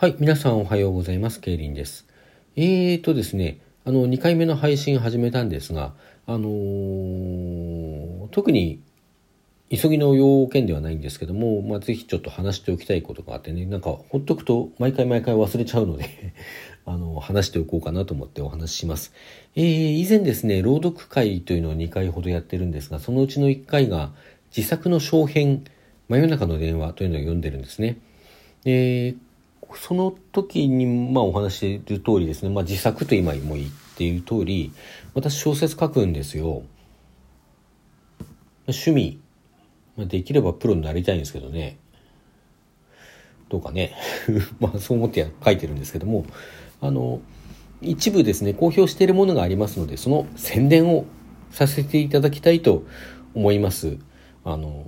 はい、皆さんおはようございます。ケイリンです。えーとですね、あの、2回目の配信始めたんですが、あのー、特に急ぎの要件ではないんですけども、まあ、ぜひちょっと話しておきたいことがあってね、なんかほっとくと毎回毎回忘れちゃうので あの、話しておこうかなと思ってお話しします。えー、以前ですね、朗読会というのを2回ほどやってるんですが、そのうちの1回が自作の小編、真夜中の電話というのを読んでるんですね。えーその時に、まあ、お話している通りですね、まあ、自作と今も言っている通り私小説書くんですよ。趣味、まあ、できればプロになりたいんですけどね。どうかね。まあそう思って書いてるんですけども。あの一部ですね公表しているものがありますのでその宣伝をさせていただきたいと思います。あの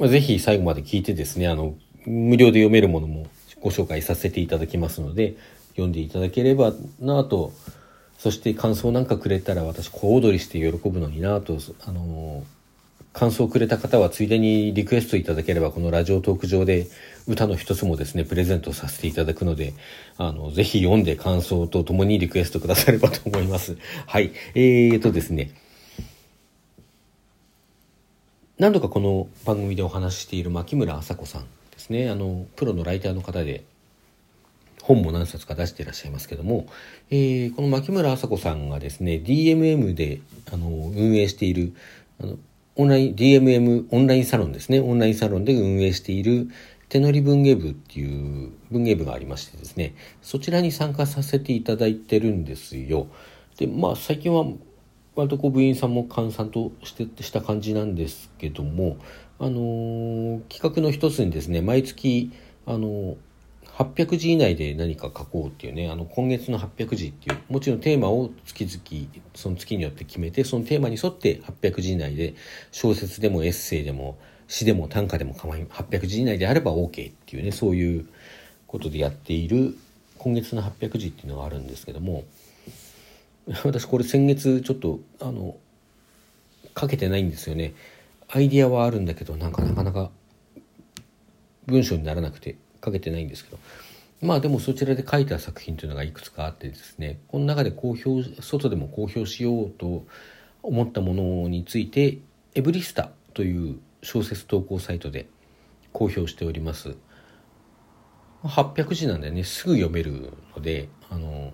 ぜひ最後まで聞いてですねあの無料で読めるものもご紹介させていただきますので読んでいただければなと。そして感想なんかくれたら私小躍りして喜ぶのになと。あの感想くれた方はついでにリクエストいただければこのラジオトーク上で歌の一つもですねプレゼントさせていただくのであのぜひ読んで感想とともにリクエストくださればと思います。はい。えーとですね。何度かこの番組でお話ししている牧村麻子さん。ですねあのプロのライターの方で本も何冊か出していらっしゃいますけども、えー、この牧村麻子さんがですね DMM であの運営しているあのオンライン DMM オンラインサロンですねオンラインサロンで運営している手乗り文芸部っていう文芸部がありましてですねそちらに参加させていただいてるんですよ。でまあ最近は割とこう部員さんも閑散としてした感じなんですけどもあの企画の一つにですね毎月あの800字以内で何か書こうっていうねあの今月の800字っていうもちろんテーマを月々その月によって決めてそのテーマに沿って800字以内で小説でもエッセイでも詩でも短歌でも構い800字以内であれば OK っていうねそういうことでやっている今月の800字っていうのがあるんですけども 私これ先月ちょっとあの書けてないんですよね。アイディアはあるんだけどなんかなかなか文章にならなくて書けてないんですけど。まあでもそちらで書いた作品というのがいくつかあってですねこの中で公表外でも公表しようと思ったものについてエブリスタという小説投稿サイトで公表しております。800字なんでね。すぐ読めるのであの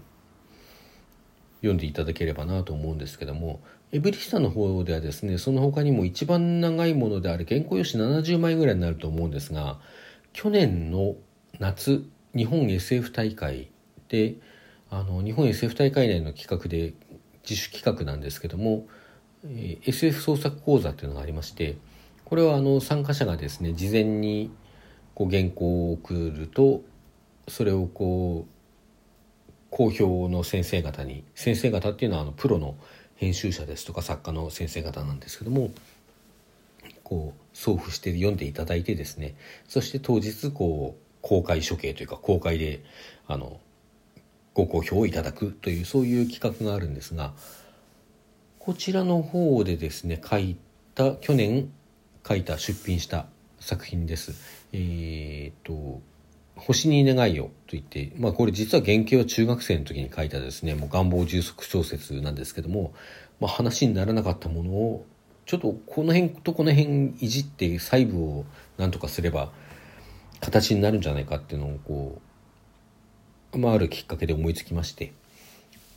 読んでいただければなと思うんですけどもエブリスタの方ではですねその他にも一番長いものである原稿用紙70枚ぐらいになると思うんですが去年の夏日本 SF 大会であの日本 SF 大会内の企画で自主企画なんですけども、えー、SF 創作講座っていうのがありましてこれはあの参加者がですね事前にこう原稿を送るとそれをこう公表の先生方に先生方っていうのはあのプロの編集者ですとか作家の先生方なんですけどもこう送付して読んでいただいてですねそして当日こう公開処刑というか公開であのご好評をいただくというそういう企画があるんですがこちらの方でですね書いた去年書いた出品した作品です。えー、と星に願いをと言って、まあこれ実は原型は中学生の時に書いたですね、もう願望充足小説なんですけども、まあ話にならなかったものを、ちょっとこの辺とこの辺いじって細部をなんとかすれば形になるんじゃないかっていうのをこう、まああるきっかけで思いつきまして、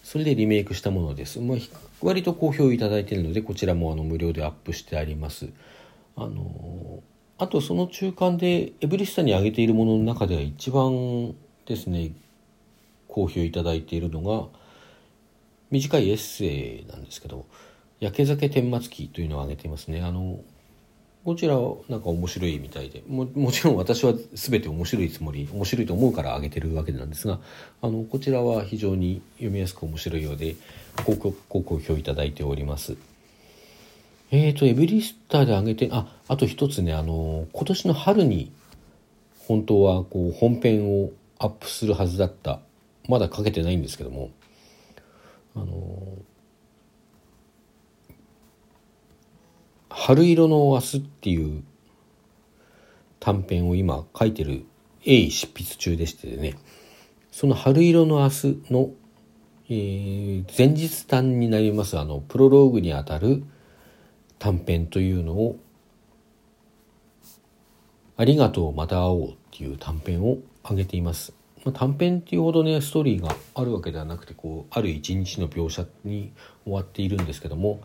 それでリメイクしたものです。まあ割と好評いただいているので、こちらもあの無料でアップしてあります。あのあとその中間でエブリスタに挙げているものの中では一番ですね好評いただいているのが短いエッセイなんですけど「焼け酒天末期」というのを挙げていますね。あのこちらはなんか面白いみたいでももちろん私は全て面白いつもり面白いと思うから挙げてるわけなんですがあのこちらは非常に読みやすく面白いようでご好評いただいております。えーと、エブリスターで上げて、あ、あと一つね、あの、今年の春に、本当はこう本編をアップするはずだった、まだかけてないんですけども、あの、春色の明日っていう短編を今書いてる鋭意執筆中でしてね。その「春色の明日の」えー、前日短になりますあのプロローグにあたる短編というのを「ありがとうまた会おう」っていう短編を挙げています。まあ、短編っていうほどねストーリーがあるわけではなくてこうある一日の描写に終わっているんですけども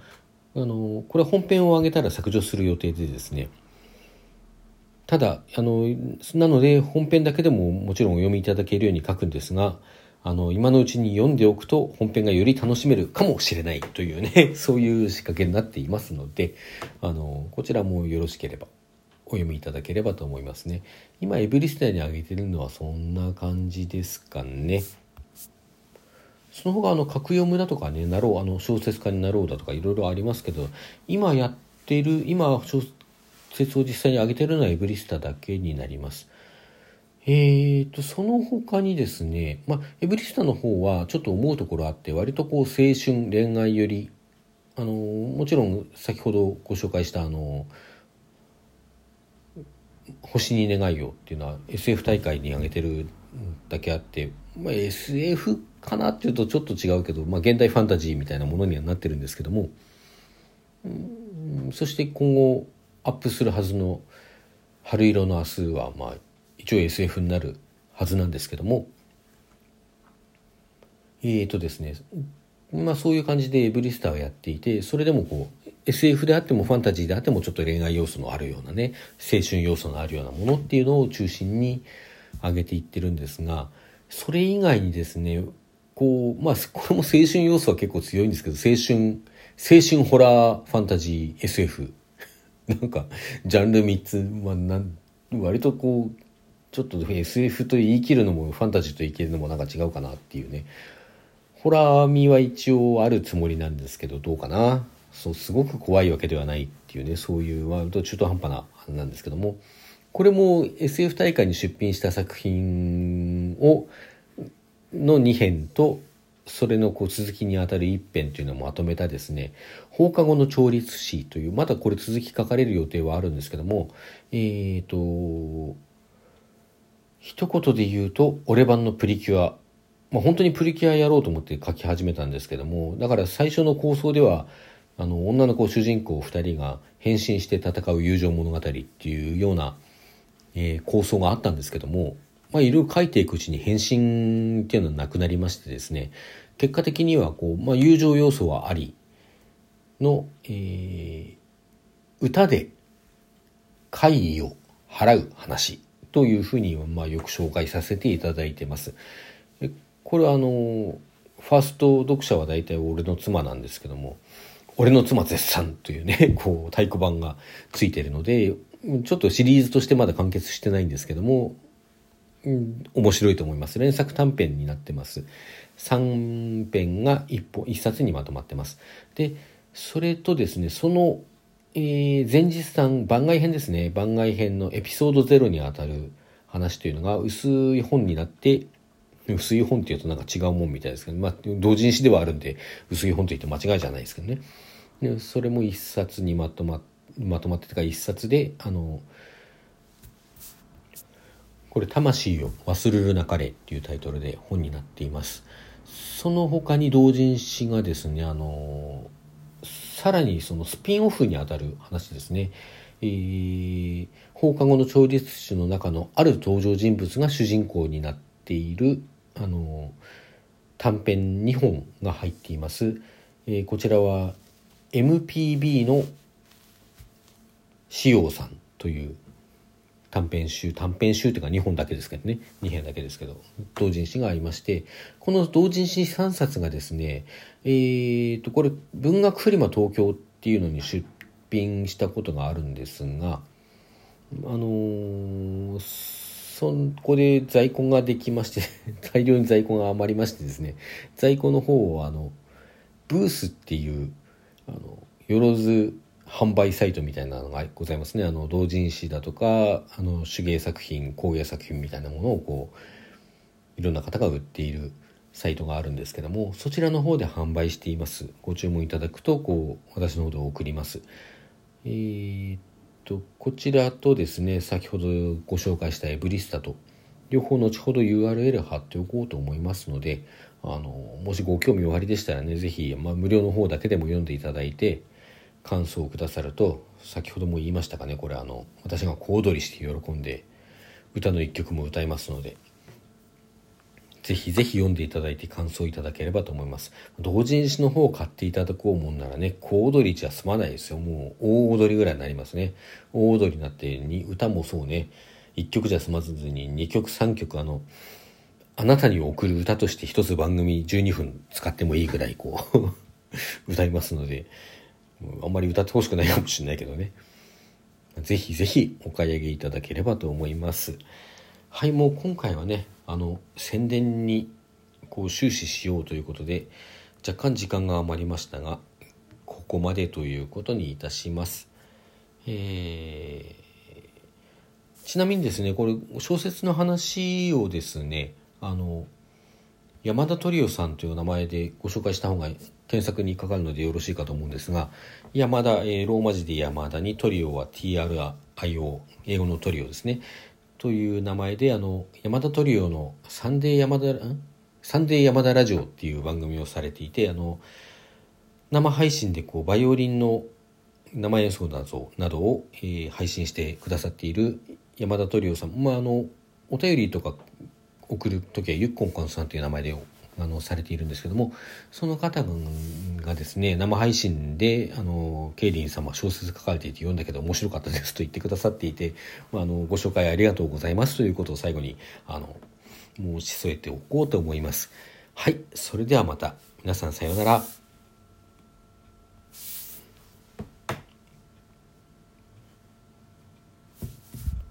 あのこれ本編を上げたら削除する予定でですねただあのなので本編だけでももちろんお読みいただけるように書くんですがあの今のうちに読んでおくと本編がより楽しめるかもしれないというね そういう仕掛けになっていますのであのこちらもよろしければお読みいただければと思いますね。今エブリスタに上げてるのはそんな感じですかね。その他あの格読むだとかねなろうあの小説家になろうだとかいろいろありますけど今やってる今小説を実際に上げてるのはエブリスタだけになります。えーと、その他にですね、まあ、エブリスタの方はちょっと思うところあって、割とこう青春、恋愛より、あの、もちろん先ほどご紹介したあの、星に願いをっていうのは SF 大会に挙げてるだけあって、まあ、SF かなっていうとちょっと違うけど、まあ、現代ファンタジーみたいなものにはなってるんですけども、うん、そして今後アップするはずの「春色の明日は」まあ一応 SF になるはずなんですけども。えーとですねまあそういう感じでエブリスターをやっていてそれでもこう SF であってもファンタジーであってもちょっと恋愛要素のあるようなね青春要素のあるようなものっていうのを中心に上げていってるんですがそれ以外にですねこうまあこれも青春要素は結構強いんですけど青春青春ホラーファンタジー SF なんかジャンル3つ、まあ、なん割とこうちょっと SF と言い切るのもファンタジーと言い切るのもなんか違うかなっていうね。ホラー味は一応あるつもりなんですけどどうかな。そうすごく怖いわけではないっていうね。そういう割と中途半端ななんですけども。これも SF 大会に出品した作品をの2編とそれのこう続きにあたる1編というのをまとめたですね。放課後の調律師というまだこれ続き書かれる予定はあるんですけども。えっ、ー、と一言で言うと、俺版のプリキュア。まあ、本当にプリキュアやろうと思って書き始めたんですけども、だから最初の構想では、あの、女の子主人公2人が変身して戦う友情物語っていうような、えー、構想があったんですけども、まあ、いろいろ書いていくうちに変身っていうのはなくなりましてですね、結果的にはこう、まあ、友情要素はありの、えー、歌で怪異を払う話というふうに、まあ、よく紹介させていただいてます。これはあのファースト読者は大体俺の妻なんですけども「俺の妻絶賛」というね こう太鼓判がついてるのでちょっとシリーズとしてまだ完結してないんですけども、うん、面白いと思います。連作短編になってます。3編が1本1冊にまとまってます。でそれとですねそのえー、前日談番外編ですね。番外編のエピソード0にあたる話というのが薄い本になって薄い本っていうとなんか違うもんみたいですけど、まあ、同人誌ではあるんで薄い本と言って間違いじゃないですけどね。でそれも一冊にまとままとまってたか一冊であのこれ「魂を忘れるなかれ」っていうタイトルで本になっています。その他に同人誌がですねあのさらにそのスピンオフにあたる話ですね、えー、放課後の調律師の中のある登場人物が主人公になっているあの短編2本が入っています、えー、こちらは MPB の塩さんという短編集短編集っていうか2本だけですけどね。2編だけですけど。同人誌がありましてこの同人誌3冊がですねえーとこれ文学フリマ東京っていうのに出品したことがあるんですがあのー、そこで在庫ができまして 大量に在庫が余りましてですね在庫の方をあのブースっていうあのよろず販売サイトみたいなのがございますね。あの同人誌だとかあの手芸作品工芸作品みたいなものをこういろんな方が売っているサイトがあるんですけどもそちらの方で販売しています。ご注文いただくとこう私の方で送ります。えー、っとこちらとですね先ほどご紹介したエブリスタと両方後ほど URL 貼っておこうと思いますのであのもしご興味おありでしたらね是非、まあ、無料の方だけでも読んでいただいて感想をくださると先ほども言いましたかね。これあの私が小躍りして喜んで歌の一曲も歌いますのでぜひぜひ読んでいただいて感想いただければと思います。同人誌の方を買っていただこうもんならね小躍りじゃ済まないですよ。もう大踊りぐらいになりますね。大踊りになってに歌もそうね。1曲じゃ済まずに2曲3曲あのあなたに送る歌として一つ番組12分使ってもいいぐらいこう 歌いますのであんまり歌ってほしくないかもしれないけどね。ぜひぜひお買い上げいただければと思います。はいもう今回はねあの宣伝にこう終始しようということで若干時間が余りましたがここまでということにいたします。えー、ちなみにですねこれ小説の話をですねあの山田トリオさんという名前でご紹介した方が検索にかかるのでよろしいかと思うんですが山田、えー、ローマ字で山田にトリオは TRIO 英語のトリオですね。という名前であの山田トリオのサンデー山田サンデー山田ラジオっていう番組をされていてあの生配信でこうバイオリンの生演奏などなどを、えー、配信してくださっている山田トリオさん、まあ、あのお便りとか送る時はゆっこんこんさんという名前であのされているんですけどもその方がですね生配信であのケイリン様小説書かれていて読んだけど面白かったですと言ってくださっていて、まあ、あのご紹介ありがとうございますということを最後にあの申し添えておこうと思います。はいそれではまた皆さんさようなら。